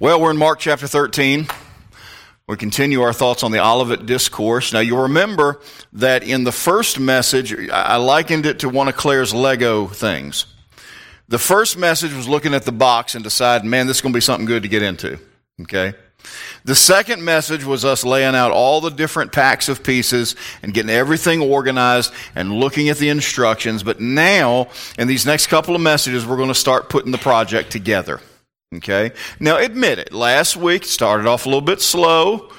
Well, we're in Mark chapter 13. We continue our thoughts on the Olivet Discourse. Now, you'll remember that in the first message, I likened it to one of Claire's Lego things. The first message was looking at the box and deciding, man, this is going to be something good to get into. Okay? The second message was us laying out all the different packs of pieces and getting everything organized and looking at the instructions. But now, in these next couple of messages, we're going to start putting the project together. Okay? Now, admit it. Last week started off a little bit slow.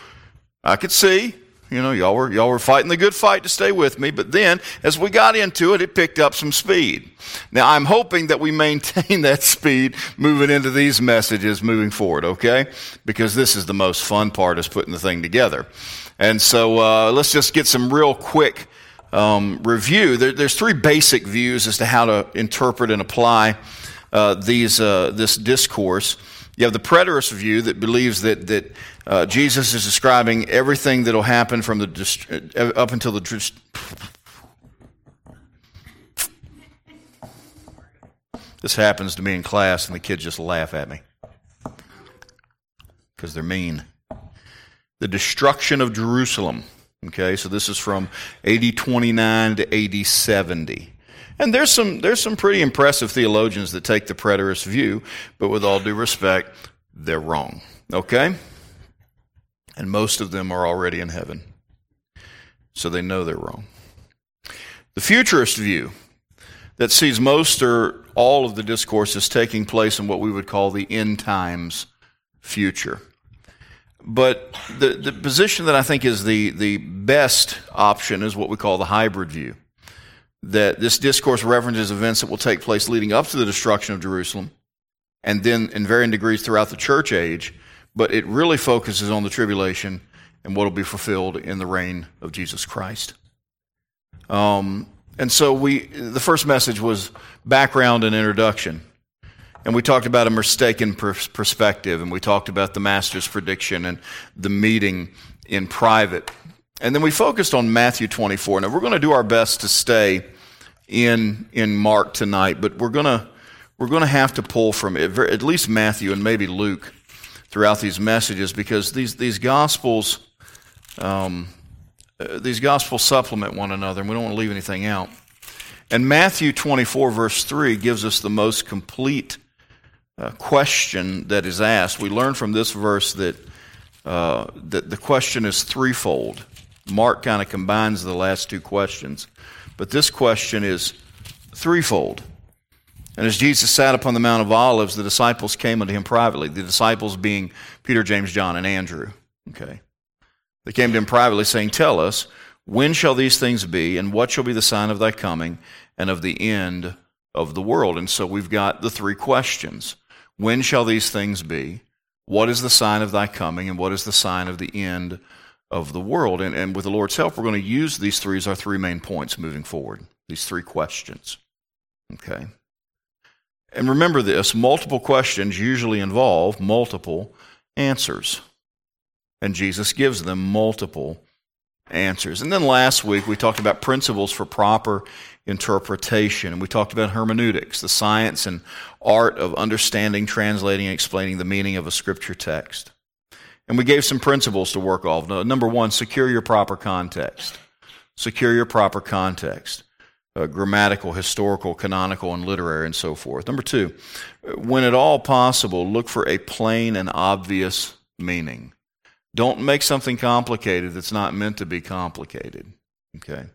I could see. You know, y'all were, y'all were fighting the good fight to stay with me. But then, as we got into it, it picked up some speed. Now, I'm hoping that we maintain that speed moving into these messages moving forward, okay? Because this is the most fun part is putting the thing together. And so, uh, let's just get some real quick um, review. There, there's three basic views as to how to interpret and apply uh, these, uh, this discourse. You have the preterist view that believes that, that uh, Jesus is describing everything that will happen from the dist- uh, up until the. Dist- this happens to me in class, and the kids just laugh at me because they're mean. The destruction of Jerusalem. Okay, so this is from AD 29 to AD 70. And there's some, there's some pretty impressive theologians that take the preterist view, but with all due respect, they're wrong. Okay? And most of them are already in heaven. So they know they're wrong. The futurist view that sees most or all of the discourses taking place in what we would call the end times future. But the, the position that I think is the, the best option is what we call the hybrid view that this discourse references events that will take place leading up to the destruction of Jerusalem and then in varying degrees throughout the church age, but it really focuses on the tribulation and what will be fulfilled in the reign of Jesus Christ. Um, and so we, the first message was background and introduction. And we talked about a mistaken perspective, and we talked about the master's prediction and the meeting in private. And then we focused on Matthew 24. Now, we're going to do our best to stay in, in Mark tonight, but we're to, we're to have to pull from it, at least Matthew and maybe Luke throughout these messages because these, these Gospels, um, uh, these Gospels supplement one another, and we don't want to leave anything out. And Matthew 24, verse 3, gives us the most complete uh, question that is asked. We learn from this verse that, uh, that the question is threefold. Mark kind of combines the last two questions. But this question is threefold. And as Jesus sat upon the Mount of Olives, the disciples came unto him privately. The disciples being Peter, James, John, and Andrew. Okay. They came to him privately, saying, Tell us, when shall these things be, and what shall be the sign of thy coming and of the end of the world? And so we've got the three questions. When shall these things be? What is the sign of thy coming, and what is the sign of the end of the world. And, and with the Lord's help, we're going to use these three as our three main points moving forward, these three questions. Okay? And remember this multiple questions usually involve multiple answers. And Jesus gives them multiple answers. And then last week we talked about principles for proper interpretation. And we talked about hermeneutics, the science and art of understanding, translating, and explaining the meaning of a scripture text. And we gave some principles to work off. Number one, secure your proper context. Secure your proper context. Uh, grammatical, historical, canonical, and literary, and so forth. Number two, when at all possible, look for a plain and obvious meaning. Don't make something complicated that's not meant to be complicated. Okay.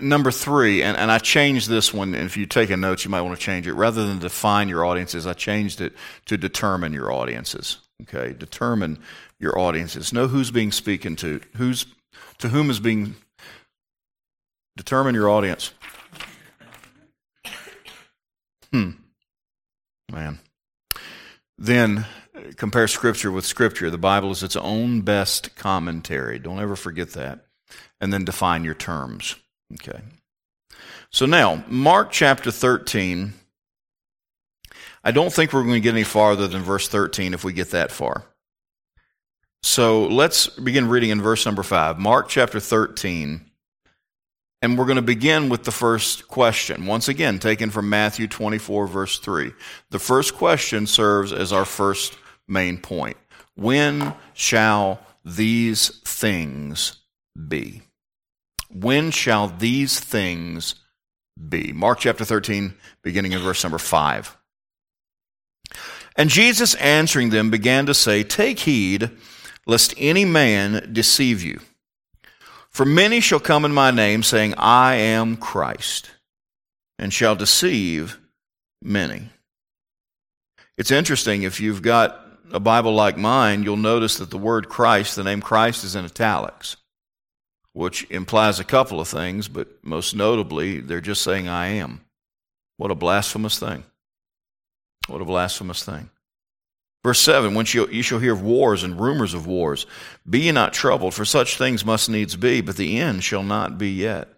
Number three, and, and I changed this one, and if you take a note, you might want to change it. Rather than define your audiences, I changed it to determine your audiences. Okay, determine your audiences. Know who's being spoken to, who's to whom is being determine your audience. Hmm. Man. Then compare scripture with scripture. The Bible is its own best commentary. Don't ever forget that. And then define your terms. Okay. So now, Mark chapter 13 I don't think we're going to get any farther than verse 13 if we get that far. So let's begin reading in verse number 5, Mark chapter 13. And we're going to begin with the first question, once again taken from Matthew 24, verse 3. The first question serves as our first main point. When shall these things be? When shall these things be? Mark chapter 13, beginning in verse number 5. And Jesus answering them began to say, Take heed lest any man deceive you. For many shall come in my name, saying, I am Christ, and shall deceive many. It's interesting, if you've got a Bible like mine, you'll notice that the word Christ, the name Christ, is in italics, which implies a couple of things, but most notably, they're just saying, I am. What a blasphemous thing. What a blasphemous thing. Verse 7 When you, shall hear of wars and rumors of wars, be ye not troubled, for such things must needs be, but the end shall not be yet.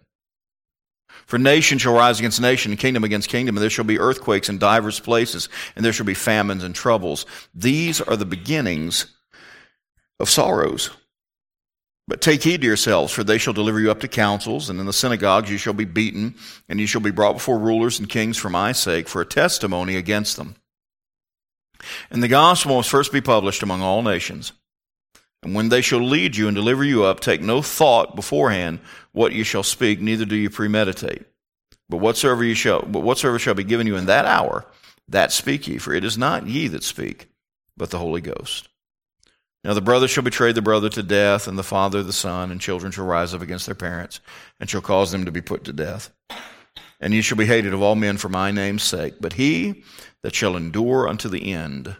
For nation shall rise against nation, and kingdom against kingdom, and there shall be earthquakes in divers places, and there shall be famines and troubles. These are the beginnings of sorrows. But take heed to yourselves, for they shall deliver you up to councils, and in the synagogues you shall be beaten, and you shall be brought before rulers and kings for my sake, for a testimony against them. And the gospel must first be published among all nations. And when they shall lead you and deliver you up, take no thought beforehand what you shall speak, neither do you premeditate. But whatsoever you shall, but whatsoever shall be given you in that hour, that speak ye, for it is not ye that speak, but the Holy Ghost. Now the brother shall betray the brother to death, and the father the son, and children shall rise up against their parents, and shall cause them to be put to death. And ye shall be hated of all men for my name's sake. But he that shall endure unto the end,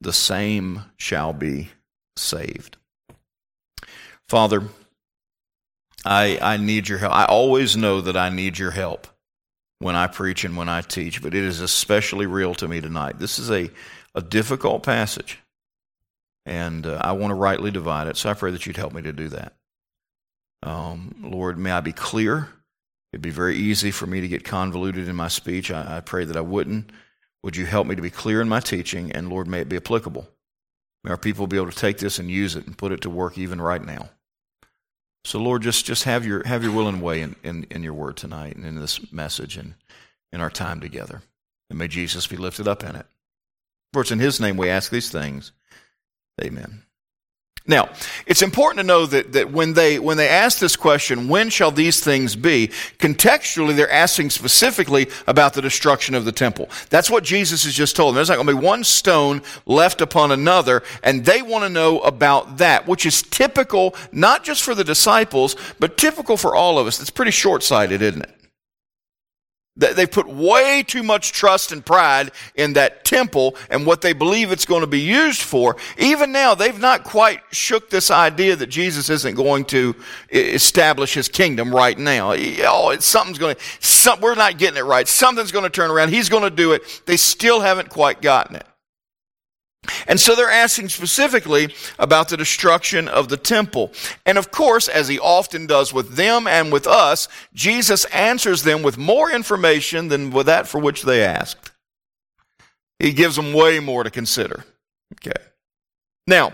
the same shall be saved. Father, I, I need your help. I always know that I need your help when I preach and when I teach, but it is especially real to me tonight. This is a, a difficult passage, and uh, I want to rightly divide it, so I pray that you'd help me to do that. Um, Lord, may I be clear. It'd be very easy for me to get convoluted in my speech. I, I pray that I wouldn't. Would you help me to be clear in my teaching, and Lord, may it be applicable. May our people be able to take this and use it and put it to work even right now. So, Lord, just, just have your have your will and way in, in, in your word tonight and in this message and in our time together. And may Jesus be lifted up in it. For it's in his name we ask these things. Amen. Now, it's important to know that, that when, they, when they ask this question, when shall these things be? Contextually, they're asking specifically about the destruction of the temple. That's what Jesus has just told them. There's not going to be one stone left upon another, and they want to know about that, which is typical, not just for the disciples, but typical for all of us. It's pretty short sighted, isn't it? They put way too much trust and pride in that temple and what they believe it's going to be used for. Even now, they've not quite shook this idea that Jesus isn't going to establish his kingdom right now. Oh, something's going to, some, we're not getting it right. Something's going to turn around. He's going to do it. They still haven't quite gotten it. And so they're asking specifically about the destruction of the temple. And of course, as he often does with them and with us, Jesus answers them with more information than with that for which they asked. He gives them way more to consider. Okay. Now,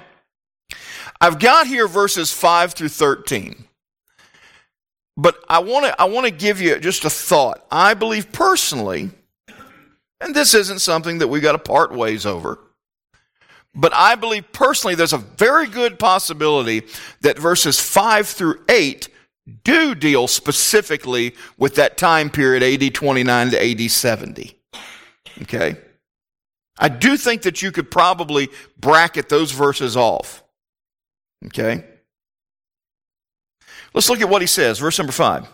I've got here verses 5 through 13. But I want to I want to give you just a thought. I believe personally, and this isn't something that we got to part ways over. But I believe personally there's a very good possibility that verses 5 through 8 do deal specifically with that time period, AD 29 to AD 70. Okay? I do think that you could probably bracket those verses off. Okay? Let's look at what he says. Verse number 5.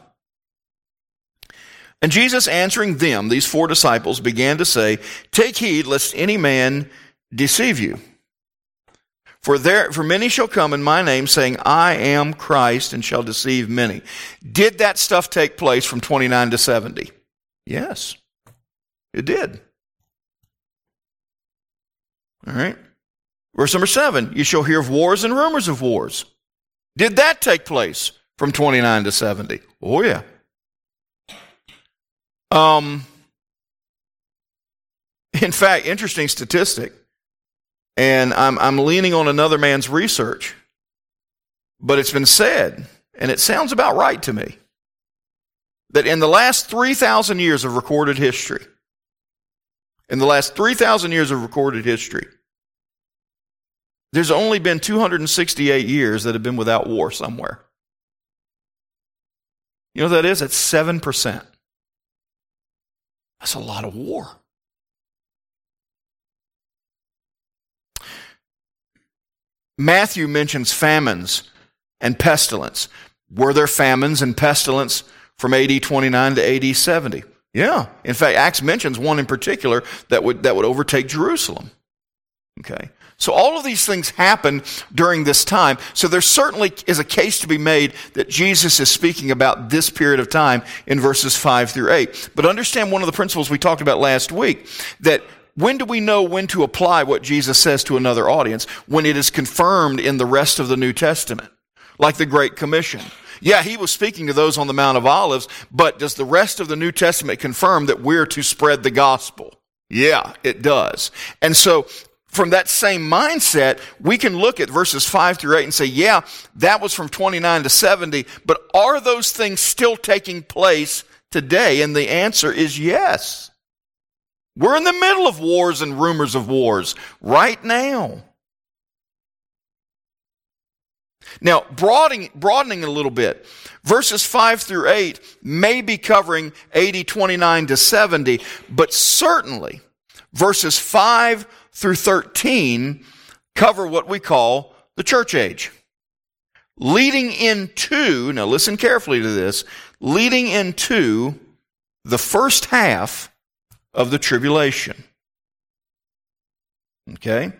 And Jesus answering them, these four disciples, began to say, Take heed lest any man deceive you. For there, for many shall come in my name saying, I am Christ and shall deceive many. Did that stuff take place from 29 to 70? Yes, it did. All right. Verse number seven, you shall hear of wars and rumors of wars. Did that take place from 29 to 70? Oh, yeah. Um, in fact, interesting statistic. And I'm, I'm leaning on another man's research. But it's been said, and it sounds about right to me, that in the last 3,000 years of recorded history, in the last 3,000 years of recorded history, there's only been 268 years that have been without war somewhere. You know what that is? It's 7%. That's a lot of war. Matthew mentions famines and pestilence. Were there famines and pestilence from AD 29 to AD 70? Yeah. In fact, Acts mentions one in particular that would, that would overtake Jerusalem. Okay. So all of these things happen during this time. So there certainly is a case to be made that Jesus is speaking about this period of time in verses 5 through 8. But understand one of the principles we talked about last week that when do we know when to apply what Jesus says to another audience? When it is confirmed in the rest of the New Testament, like the Great Commission. Yeah, he was speaking to those on the Mount of Olives, but does the rest of the New Testament confirm that we're to spread the gospel? Yeah, it does. And so from that same mindset, we can look at verses 5 through 8 and say, yeah, that was from 29 to 70, but are those things still taking place today? And the answer is yes. We're in the middle of wars and rumors of wars right now. Now, broadening, broadening a little bit, verses 5 through 8 may be covering AD 29 to 70, but certainly verses 5 through 13 cover what we call the church age. Leading into, now listen carefully to this, leading into the first half of the tribulation. Okay?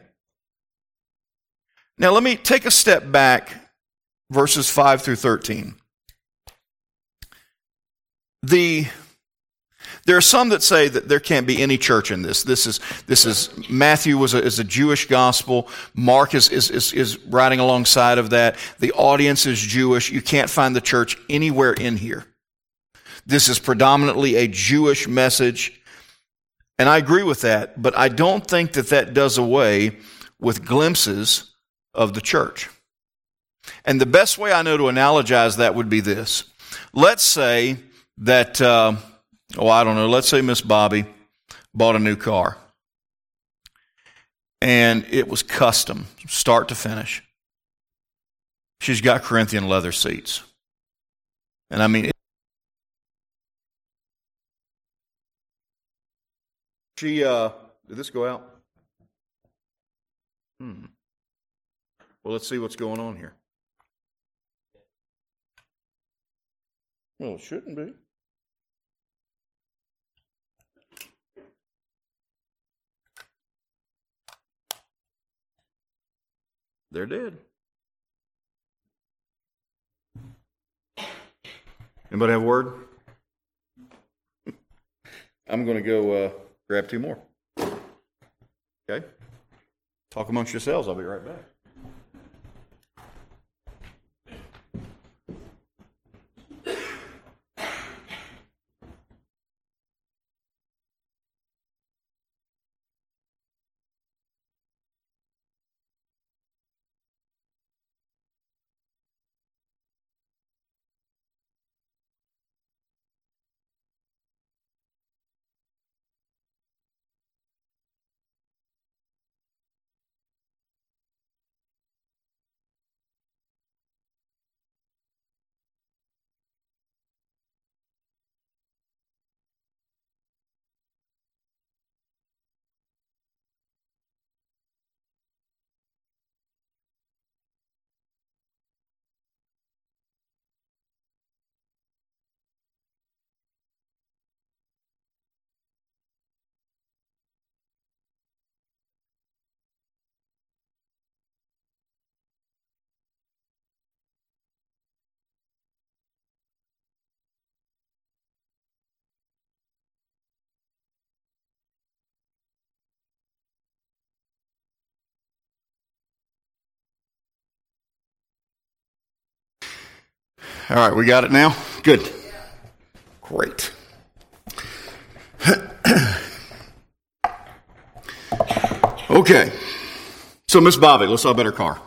Now let me take a step back, verses 5 through 13. The there are some that say that there can't be any church in this. This is, this is, Matthew was a, is a Jewish gospel. Mark is, is, is, is riding alongside of that. The audience is Jewish. You can't find the church anywhere in here. This is predominantly a Jewish message. And I agree with that, but I don't think that that does away with glimpses of the church. And the best way I know to analogize that would be this. Let's say that, uh, oh, I don't know, let's say Miss Bobby bought a new car and it was custom, start to finish. She's got Corinthian leather seats. And I mean, she, uh, did this go out? Hmm. Well, let's see what's going on here. Well, it shouldn't be. They're dead. Anybody have a word? I'm going to go uh, grab two more. Okay? Talk amongst yourselves. I'll be right back. All right, we got it now? Good. Great. okay. So, Miss Bobby, let's talk about her car.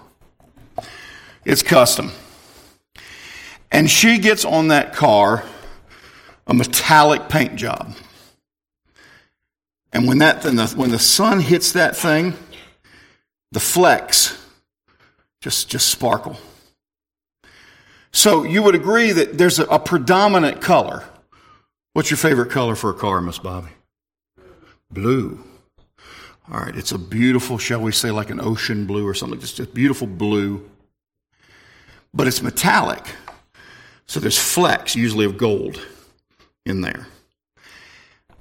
It's custom. And she gets on that car a metallic paint job. And when that when the, when the sun hits that thing, the flecks just, just sparkle. So you would agree that there's a, predominant color. What's your favorite color for a car, Miss Bobby? Blue. All right, it's a beautiful, shall we say, like an ocean blue or something, just a beautiful blue. But it's metallic. So there's flecks, usually of gold, in there.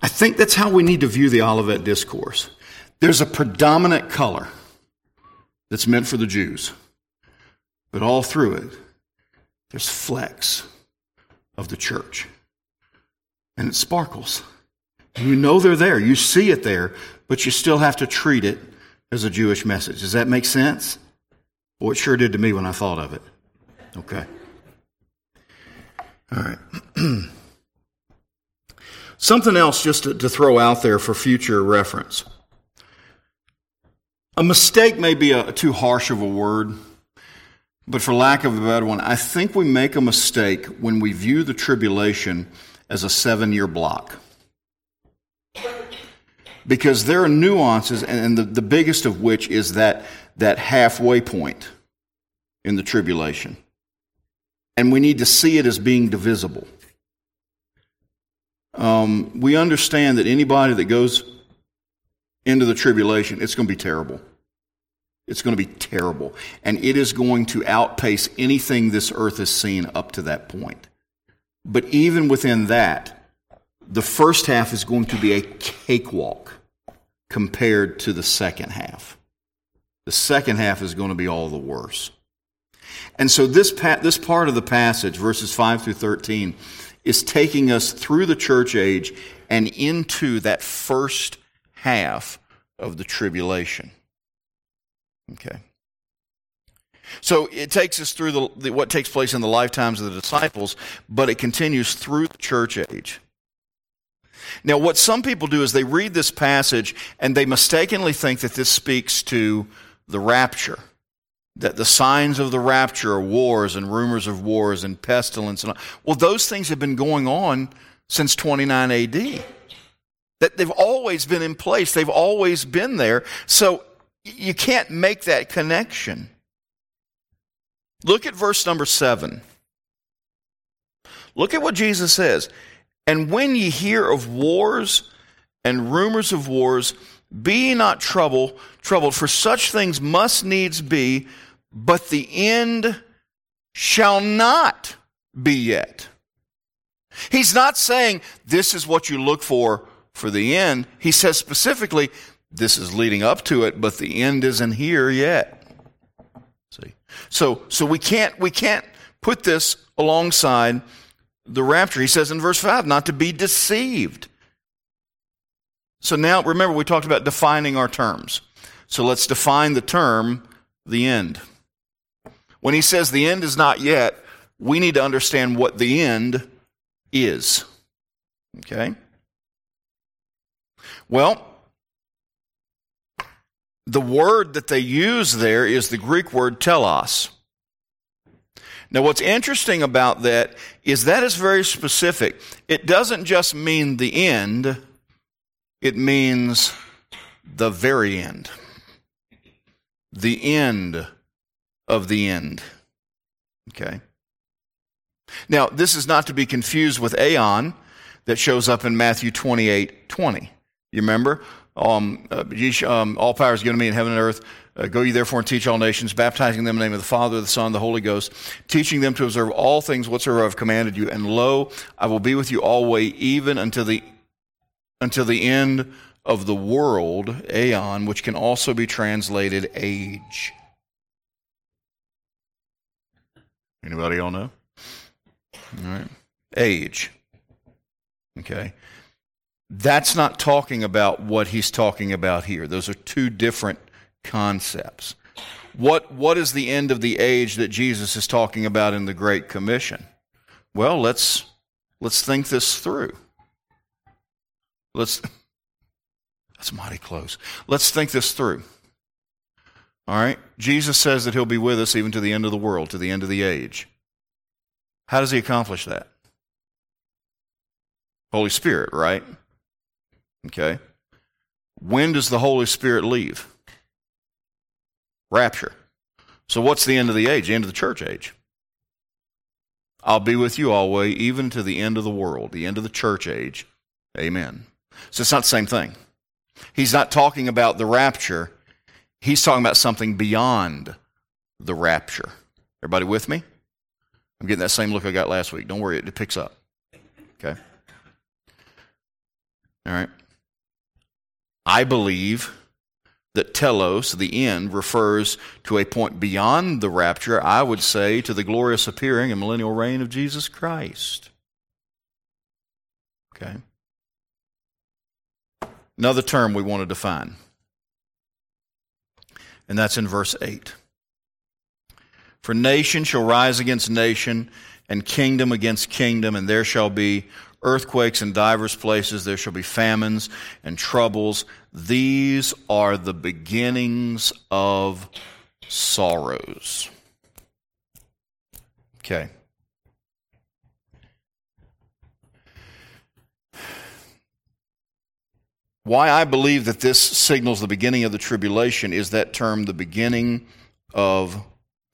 I think that's how we need to view the Olivet Discourse. There's a predominant color that's meant for the Jews, but all through it, there's flecks of the church. And it sparkles. You know they're there. You see it there, but you still have to treat it as a Jewish message. Does that make sense? Well, it sure did to me when I thought of it. Okay. All right. Something else just to, to, throw out there for future reference. A mistake may be a, too harsh of a word, but for lack of a better one, I think we make a mistake when we view the tribulation as a seven year block. Because there are nuances, and the, the biggest of which is that, that halfway point in the tribulation. And we need to see it as being divisible. Um, we understand that anybody that goes into the tribulation, it's going to be terrible. It's going to be terrible. And it is going to outpace anything this earth has seen up to that point. But even within that, the first half is going to be a cakewalk compared to the second half. The second half is going to be all the worse. And so this, pa- this part of the passage, verses 5 through 13, is taking us through the church age and into that first half of the tribulation. Okay. So it takes us through the, the, what takes place in the lifetimes of the disciples, but it continues through the church age. Now, what some people do is they read this passage and they mistakenly think that this speaks to the rapture. That the signs of the rapture are wars and rumors of wars and pestilence. And all. Well, those things have been going on since 29 AD. That they've always been in place, they've always been there. So you can't make that connection. Look at verse number seven. Look at what Jesus says. And when ye hear of wars and rumors of wars, be ye not troubled, troubled, for such things must needs be, but the end shall not be yet. He's not saying this is what you look for for the end. He says specifically, this is leading up to it, but the end isn't here yet. See? So, so we can't, we can't put this alongside the rapture. He says in verse 5, not to be deceived. So now, remember, we talked about defining our terms. So let's define the term, the end. When he says the end is not yet, we need to understand what the end is. Okay? Well, the word that they use there is the Greek word telos. Now, what's interesting about that is that is very specific. It doesn't just mean the end, it means the very end. The end of the end. Okay? Now, this is not to be confused with aeon that shows up in Matthew 28 20. You remember? Um, uh, um, all power is given to me in heaven and earth. Uh, go ye therefore and teach all nations, baptizing them in the name of the Father, the Son, the Holy Ghost, teaching them to observe all things whatsoever I've commanded you. And lo, I will be with you always, even until the until the end of the world, aeon, which can also be translated age. Anybody all know? All right. Age. Okay. That's not talking about what he's talking about here. Those are two different concepts. What, what is the end of the age that Jesus is talking about in the Great Commission? Well, let's, let's think this through. Let's, that's mighty close. Let's think this through. All right? Jesus says that he'll be with us even to the end of the world, to the end of the age. How does he accomplish that? Holy Spirit, right? Okay. When does the Holy Spirit leave? Rapture. So, what's the end of the age? The end of the church age. I'll be with you always, even to the end of the world, the end of the church age. Amen. So, it's not the same thing. He's not talking about the rapture, he's talking about something beyond the rapture. Everybody with me? I'm getting that same look I got last week. Don't worry, it picks up. Okay? All right. I believe that telos, the end, refers to a point beyond the rapture, I would say to the glorious appearing and millennial reign of Jesus Christ. Okay? Another term we want to define, and that's in verse 8. For nation shall rise against nation, and kingdom against kingdom, and there shall be earthquakes in divers places, there shall be famines and troubles. These are the beginnings of sorrows. Okay. Why I believe that this signals the beginning of the tribulation is that term, the beginning of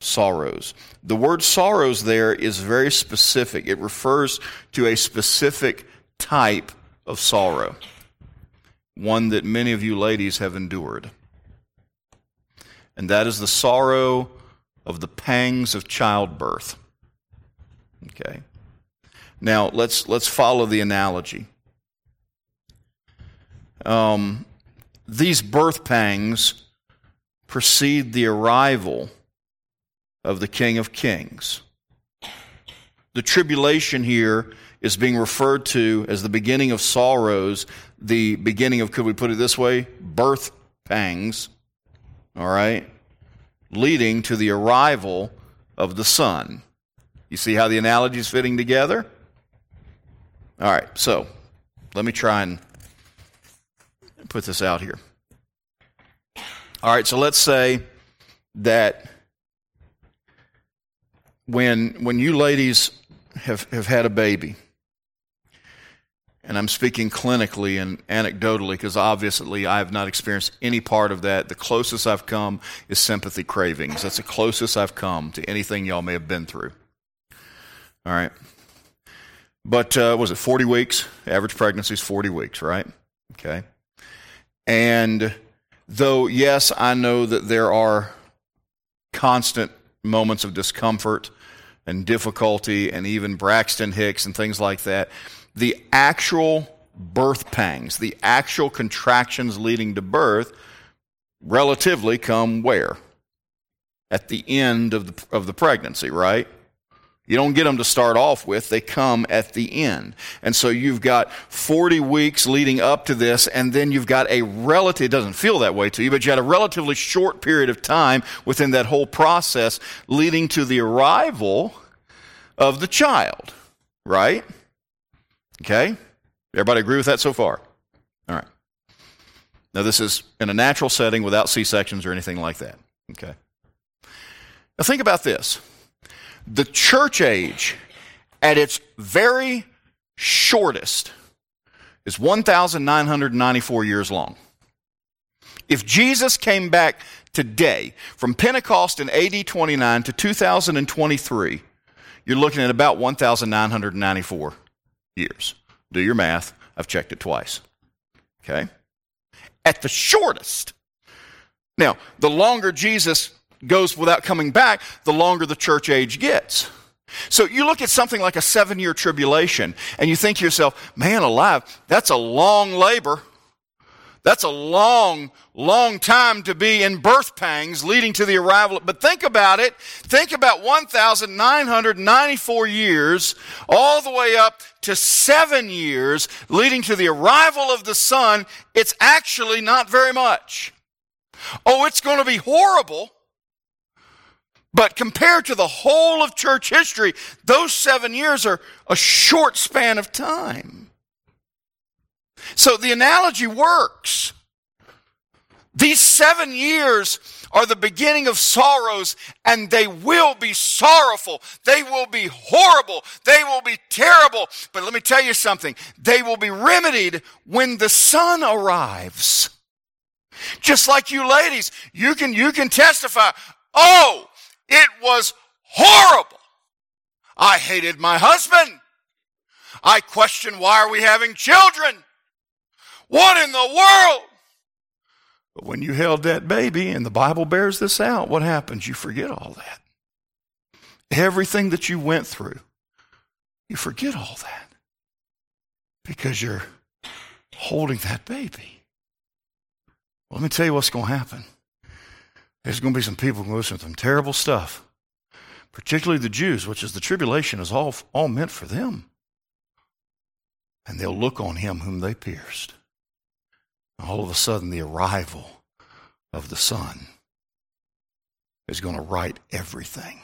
sorrows. The word sorrows there is very specific. It refers to a specific type of sorrow, one that many of you ladies have endured. And that is the sorrow of the pangs of childbirth. Okay. Now let's let's follow the analogy. Um, these birth pangs precede the arrival of the King of Kings. The tribulation here is being referred to as the beginning of sorrows, the beginning of, could we put it this way, birth pangs, all right, leading to the arrival of the Son. You see how the analogy is fitting together? All right, so let me try and put this out here. All right, so let's say that when when you ladies have, have had a baby, and I'm speaking clinically and anecdotally because obviously I have not experienced any part of that. The closest I've come is sympathy cravings. That's the closest I've come to anything y'all may have been through. All right. But uh, was it 40 weeks? Average pregnancy is 40 weeks, right? Okay. And though, yes, I know that there are constant moments of discomfort and difficulty and even Braxton Hicks and things like that, the actual birth pangs, the actual contractions leading to birth, relatively come where? At the end of the, of the pregnancy, right? You don't get them to start off with, they come at the end. And so you've got 40 weeks leading up to this, and then you've got a relative, it doesn't feel that way to you, but you had a relatively short period of time within that whole process leading to the arrival of the child, right? Okay? Everybody agree with that so far? All right. Now, this is in a natural setting without C sections or anything like that. Okay. Now, think about this the church age at its very shortest is 1,994 years long. If Jesus came back today from Pentecost in AD 29 to 2023, you're looking at about 1,994 years. Do your math. I've checked it twice. Okay? At the shortest. Now, the longer Jesus goes without coming back, the longer the church age gets. So you look at something like a seven year tribulation and you think to yourself, man alive, that's a long labor. That's a long, long time to be in birth pangs leading to the arrival. But think about it. Think about 1,994 years all the way up to seven years leading to the arrival of the Son. It's actually not very much. Oh, it's going to be horrible. But compared to the whole of church history, those seven years are a short span of time. So the analogy works. These seven years are the beginning of sorrows and they will be sorrowful. They will be horrible. They will be terrible. But let me tell you something. They will be remedied when the Son arrives. Just like you ladies, you can, you can testify, oh, It was horrible. I hated my husband. I questioned why are we having children? What in the world? But when you held that baby, and the Bible bears this out, what happens? You forget all that. Everything that you went through, you forget all that because you're holding that baby. Well, let me tell you what's going to happen. There's going to be some people going to some terrible stuff, particularly the Jews, which is the tribulation is all, all meant for them. And they'll look on him whom they pierced. All of a sudden, the arrival of the Son is going to right everything.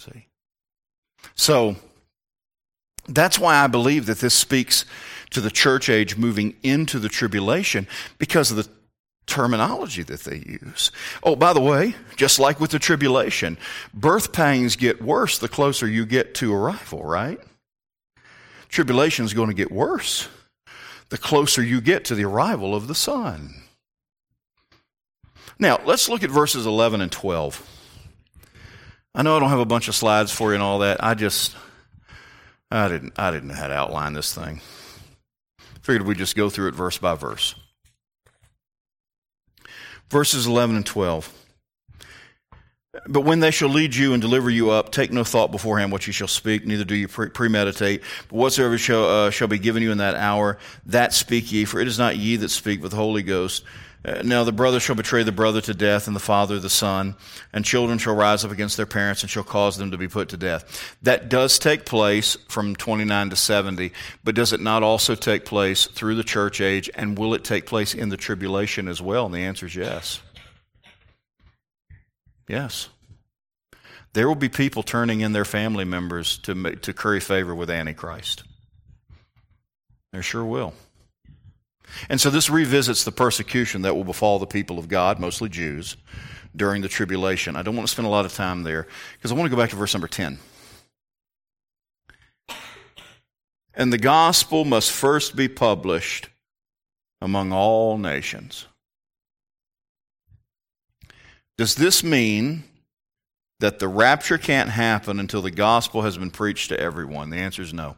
See? So, that's why I believe that this speaks to the church age moving into the tribulation because of the terminology that they use. Oh, by the way, just like with the tribulation, birth pangs get worse the closer you get to arrival, right? Tribulation is going to get worse the closer you get to the arrival of the Son. Now, let's look at verses 11 and 12. I know I don't have a bunch of slides for you and all that. I just, I didn't, I didn't know how to outline this thing. Figured we'd just go through it verse by verse. Verses 11 and 12. But when they shall lead you and deliver you up, take no thought beforehand what you shall speak, neither do you premeditate. But whatsoever shall, uh, shall be given you in that hour, that speak ye, for it is not ye that speak, but the Holy Ghost. Uh, now the brother shall betray the brother to death, and the father the son, and children shall rise up against their parents and shall cause them to be put to death. That does take place from 29 to 70, but does it not also take place through the church age, and will it take place in the tribulation as well? And the answer is yes. Yes. There will be people turning in their family members to, to curry favor with Antichrist. There sure will. And so this revisits the persecution that will befall the people of God, mostly Jews, during the tribulation. I don't want to spend a lot of time there because I want to go back to verse number 10. And the gospel must first be published among all nations. Does this mean that the rapture can't happen until the gospel has been preached to everyone? The answer is no.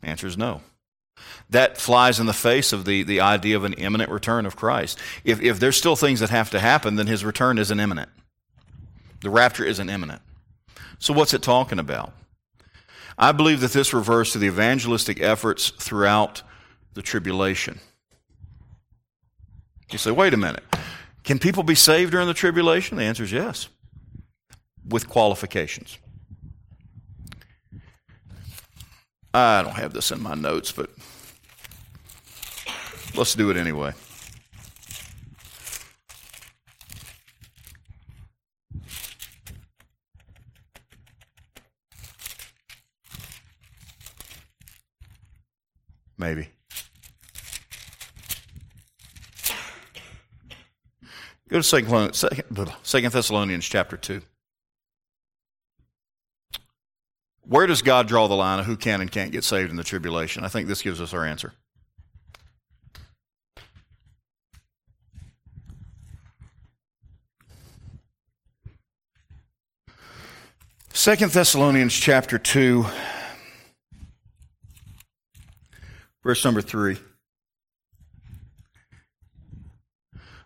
The answer is no that flies in the face of the, the idea of an imminent return of Christ. If, if there's still things that have to happen, then his return isn't imminent. The rapture isn't imminent. So, what's it talking about? I believe that this refers to the evangelistic efforts throughout the tribulation. You say, wait a minute. Can people be saved during the tribulation? The answer is yes, with qualifications. I don't have this in my notes, but Let's do it anyway. Maybe. Go to Second Thessalonians chapter 2. Where does God draw the line of who can and can't get saved in the tribulation? I think this gives us our answer. Second Thessalonians chapter 2, verse number 3.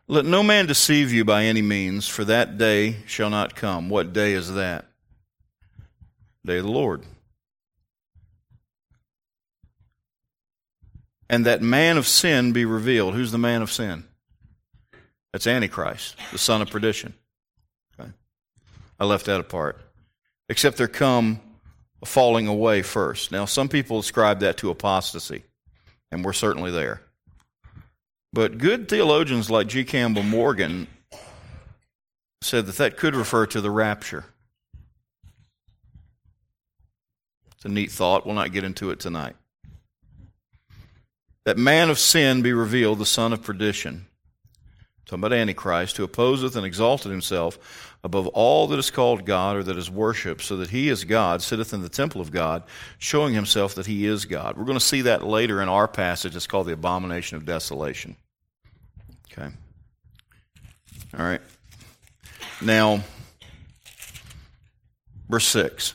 Let no man deceive you by any means, for that day shall not come. What day is that? Day of the Lord. And that man of sin be revealed. Who's the man of sin? That's Antichrist, the son of perdition. Okay. I left that apart except there come a falling away first. Now, some people ascribe that to apostasy, and we're certainly there. But good theologians like G. Campbell Morgan said that that could refer to the rapture. It's a neat thought. We'll not get into it tonight. That man of sin be revealed, the son of perdition. Talking about Antichrist, who opposeth and exalted himself above all that is called God or that is worshipped, so that he is God, sitteth in the temple of God, showing himself that he is God. We're going to see that later in our passage. It's called the abomination of desolation. Okay. All right. Now, Verse 6.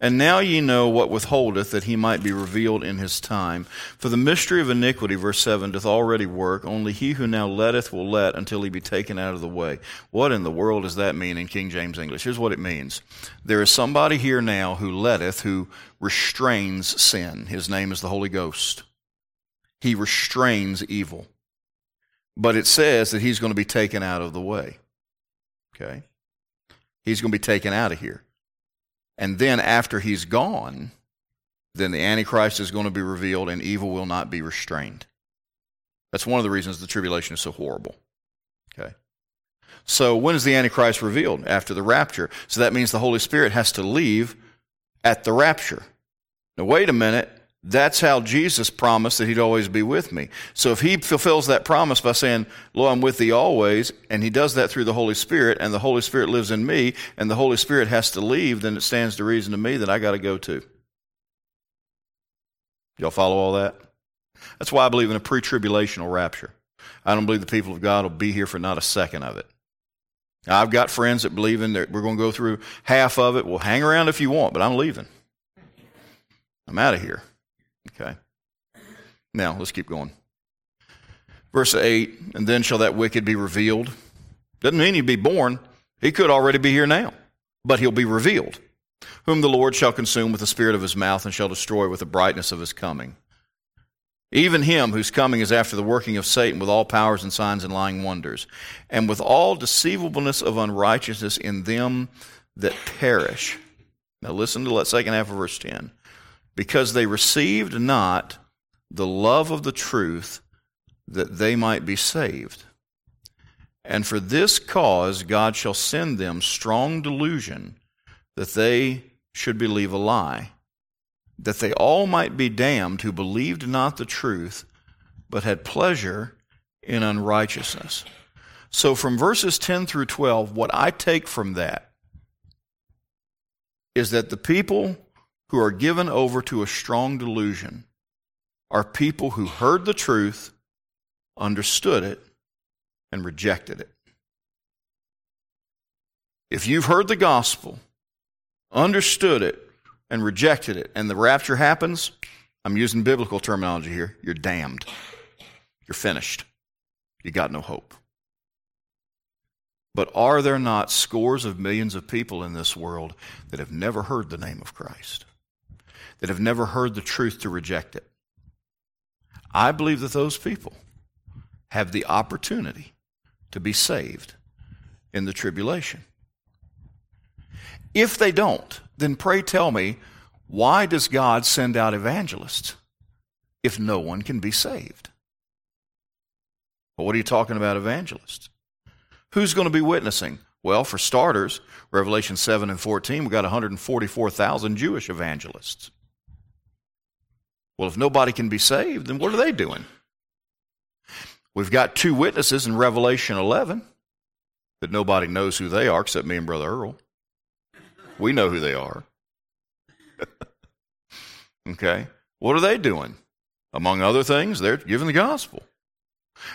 And now ye know what withholdeth, that he might be revealed in his time. For the mystery of iniquity, verse 7, doth already work. Only he who now letteth will let until he be taken out of the way. What in the world does that mean in King James English? Here's what it means There is somebody here now who letteth, who restrains sin. His name is the Holy Ghost. He restrains evil. But it says that he's going to be taken out of the way. Okay? He's going to be taken out of here. And then after he's gone, then the Antichrist is going to be revealed and evil will not be restrained. That's one of the reasons the tribulation is so horrible. Okay. So when is the Antichrist revealed? After the rapture. So that means the Holy Spirit has to leave at the rapture. Now, wait a minute. That's how Jesus promised that he'd always be with me. So if he fulfills that promise by saying, Lo, I'm with thee always, and he does that through the Holy Spirit, and the Holy Spirit lives in me, and the Holy Spirit has to leave, then it stands to reason to me that I got to go too. Y'all follow all that? That's why I believe in a pre tribulational rapture. I don't believe the people of God will be here for not a second of it. I've got friends that believe in that we're going to go through half of it. Well, hang around if you want, but I'm leaving. I'm out of here. Okay. Now, let's keep going. Verse 8, and then shall that wicked be revealed. Doesn't mean he'd be born. He could already be here now, but he'll be revealed. Whom the Lord shall consume with the spirit of his mouth and shall destroy with the brightness of his coming. Even him whose coming is after the working of Satan with all powers and signs and lying wonders, and with all deceivableness of unrighteousness in them that perish. Now listen to that second half of verse 10 because they received not the love of the truth that they might be saved. And for this cause God shall send them strong delusion that they should believe a lie, that they all might be damned who believed not the truth, but had pleasure in unrighteousness. So from verses 10 through 12, what I take from that is that the people who are given over to a strong delusion are people who heard the truth, understood it, and rejected it. If you've heard the gospel, understood it, and rejected it, and the rapture happens, I'm using biblical terminology here, you're damned. You're finished. You got no hope. But are there not scores of millions of people in this world that have never heard the name of Christ? That have never heard the truth to reject it. I believe that those people have the opportunity to be saved in the tribulation. If they don't, then pray tell me, why does God send out evangelists if no one can be saved? Well, what are you talking about, evangelists? Who's going to be witnessing? Well, for starters, Revelation 7 and 14, we've got 144,000 Jewish evangelists. Well, if nobody can be saved, then what are they doing? We've got two witnesses in Revelation 11 that nobody knows who they are except me and Brother Earl. We know who they are. okay? What are they doing? Among other things, they're giving the gospel.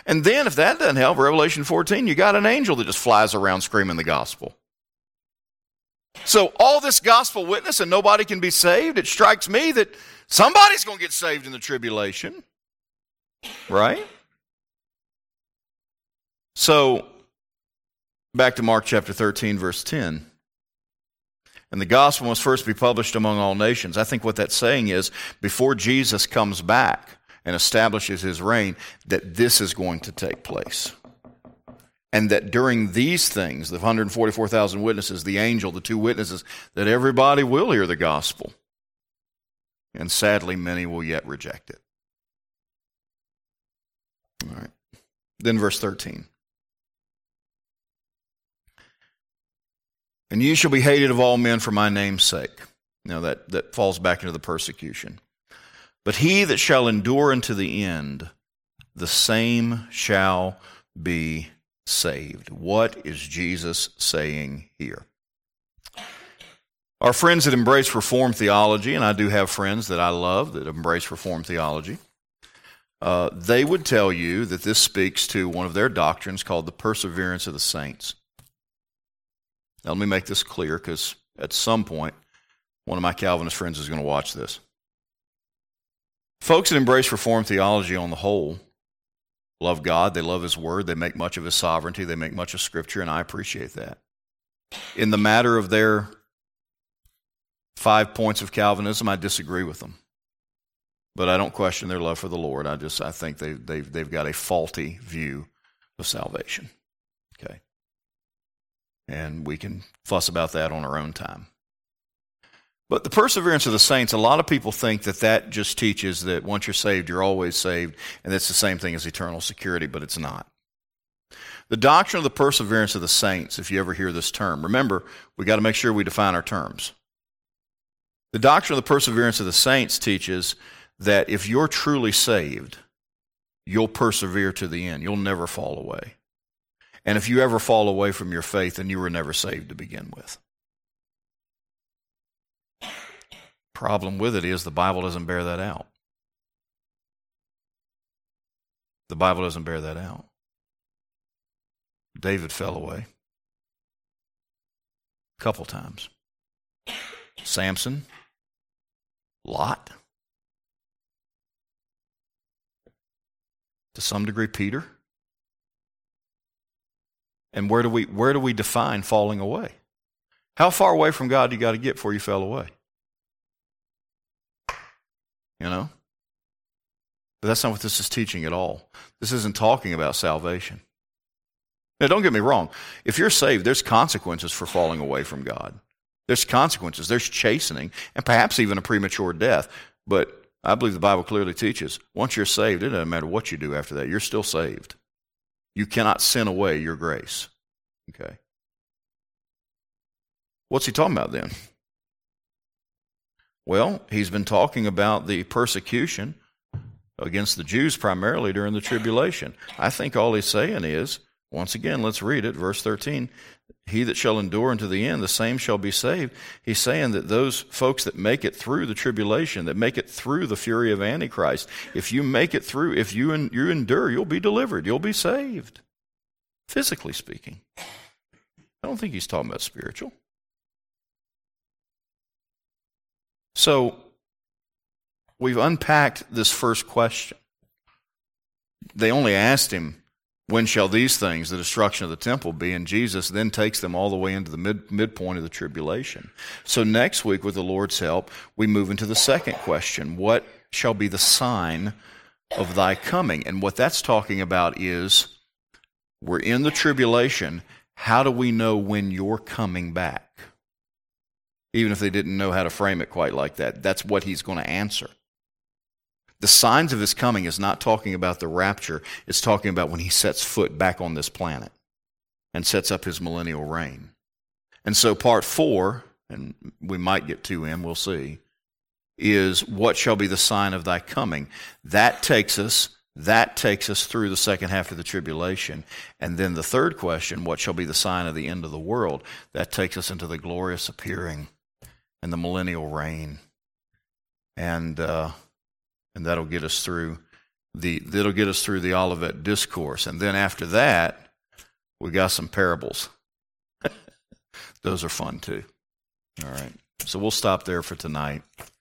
And then, if that doesn't help, Revelation 14, you got an angel that just flies around screaming the gospel. So, all this gospel witness and nobody can be saved, it strikes me that Somebody's going to get saved in the tribulation, right? So, back to Mark chapter 13, verse 10. And the gospel must first be published among all nations. I think what that's saying is before Jesus comes back and establishes his reign, that this is going to take place. And that during these things, the 144,000 witnesses, the angel, the two witnesses, that everybody will hear the gospel and sadly, many will yet reject it. All right. Then, verse 13. And you shall be hated of all men for my name's sake. Now, that, that falls back into the persecution. But he that shall endure unto the end, the same shall be saved. What is Jesus saying here? Our friends that embrace Reformed theology, and I do have friends that I love that embrace Reformed theology, uh, they would tell you that this speaks to one of their doctrines called the perseverance of the saints. Now, let me make this clear because at some point, one of my Calvinist friends is going to watch this. Folks that embrace Reformed theology on the whole love God, they love His Word, they make much of His sovereignty, they make much of Scripture, and I appreciate that. In the matter of their five points of Calvinism, I disagree with them. But I don't question their love for the Lord. I just I think they, they've, they've got a faulty view of salvation. Okay. And we can fuss about that on our own time. But the perseverance of the saints, a lot of people think that that just teaches that once you're saved, you're always saved, and that's the same thing as eternal security, but it's not. The doctrine of the perseverance of the saints, if you ever hear this term, remember, we got to make sure we define our terms. The doctrine of the perseverance of the saints teaches that if you're truly saved, you'll persevere to the end. You'll never fall away. And if you ever fall away from your faith, then you were never saved to begin with. Problem with it is the Bible doesn't bear that out. The Bible doesn't bear that out. David fell away a couple times. Samson, Lot, to some degree Peter. And where do we where do we define falling away? How far away from God do you got to get before you fell away? You know? But that's not what this is teaching at all. This isn't talking about salvation. Now, don't get me wrong. If you're saved, there's consequences for falling away from God. There's consequences. There's chastening, and perhaps even a premature death. But I believe the Bible clearly teaches once you're saved, it doesn't matter what you do after that, you're still saved. You cannot sin away your grace. Okay. What's he talking about then? Well, he's been talking about the persecution against the Jews primarily during the tribulation. I think all he's saying is, once again, let's read it, verse 13. He that shall endure unto the end, the same shall be saved. He's saying that those folks that make it through the tribulation, that make it through the fury of Antichrist, if you make it through, if you, you endure, you'll be delivered. You'll be saved. Physically speaking. I don't think he's talking about spiritual. So we've unpacked this first question. They only asked him, When shall these things, the destruction of the temple, be? And Jesus then takes them all the way into the mid, midpoint of the tribulation. So next week, with the Lord's help, we move into the second question What shall be the sign of thy coming? And what that's talking about is we're in the tribulation. How do we know when you're coming back? even if they didn't know how to frame it quite like that. That's what he's going to answer. The signs of his coming is not talking about the rapture, it's talking about when he sets foot back on this planet and sets up his millennial reign. And so, part four, and we might get to him, we'll see, is what shall be the sign of thy coming? That takes us. That takes us through the second half of the tribulation. And then the third question, what shall be the sign of the end of the world? That takes us into the glorious appearing and the millennial reign. And, uh, and that'll get us through the, that'll get us through the Olivet discourse. And then after that, we got some parables. Those are fun too. All right. So we'll stop there for tonight.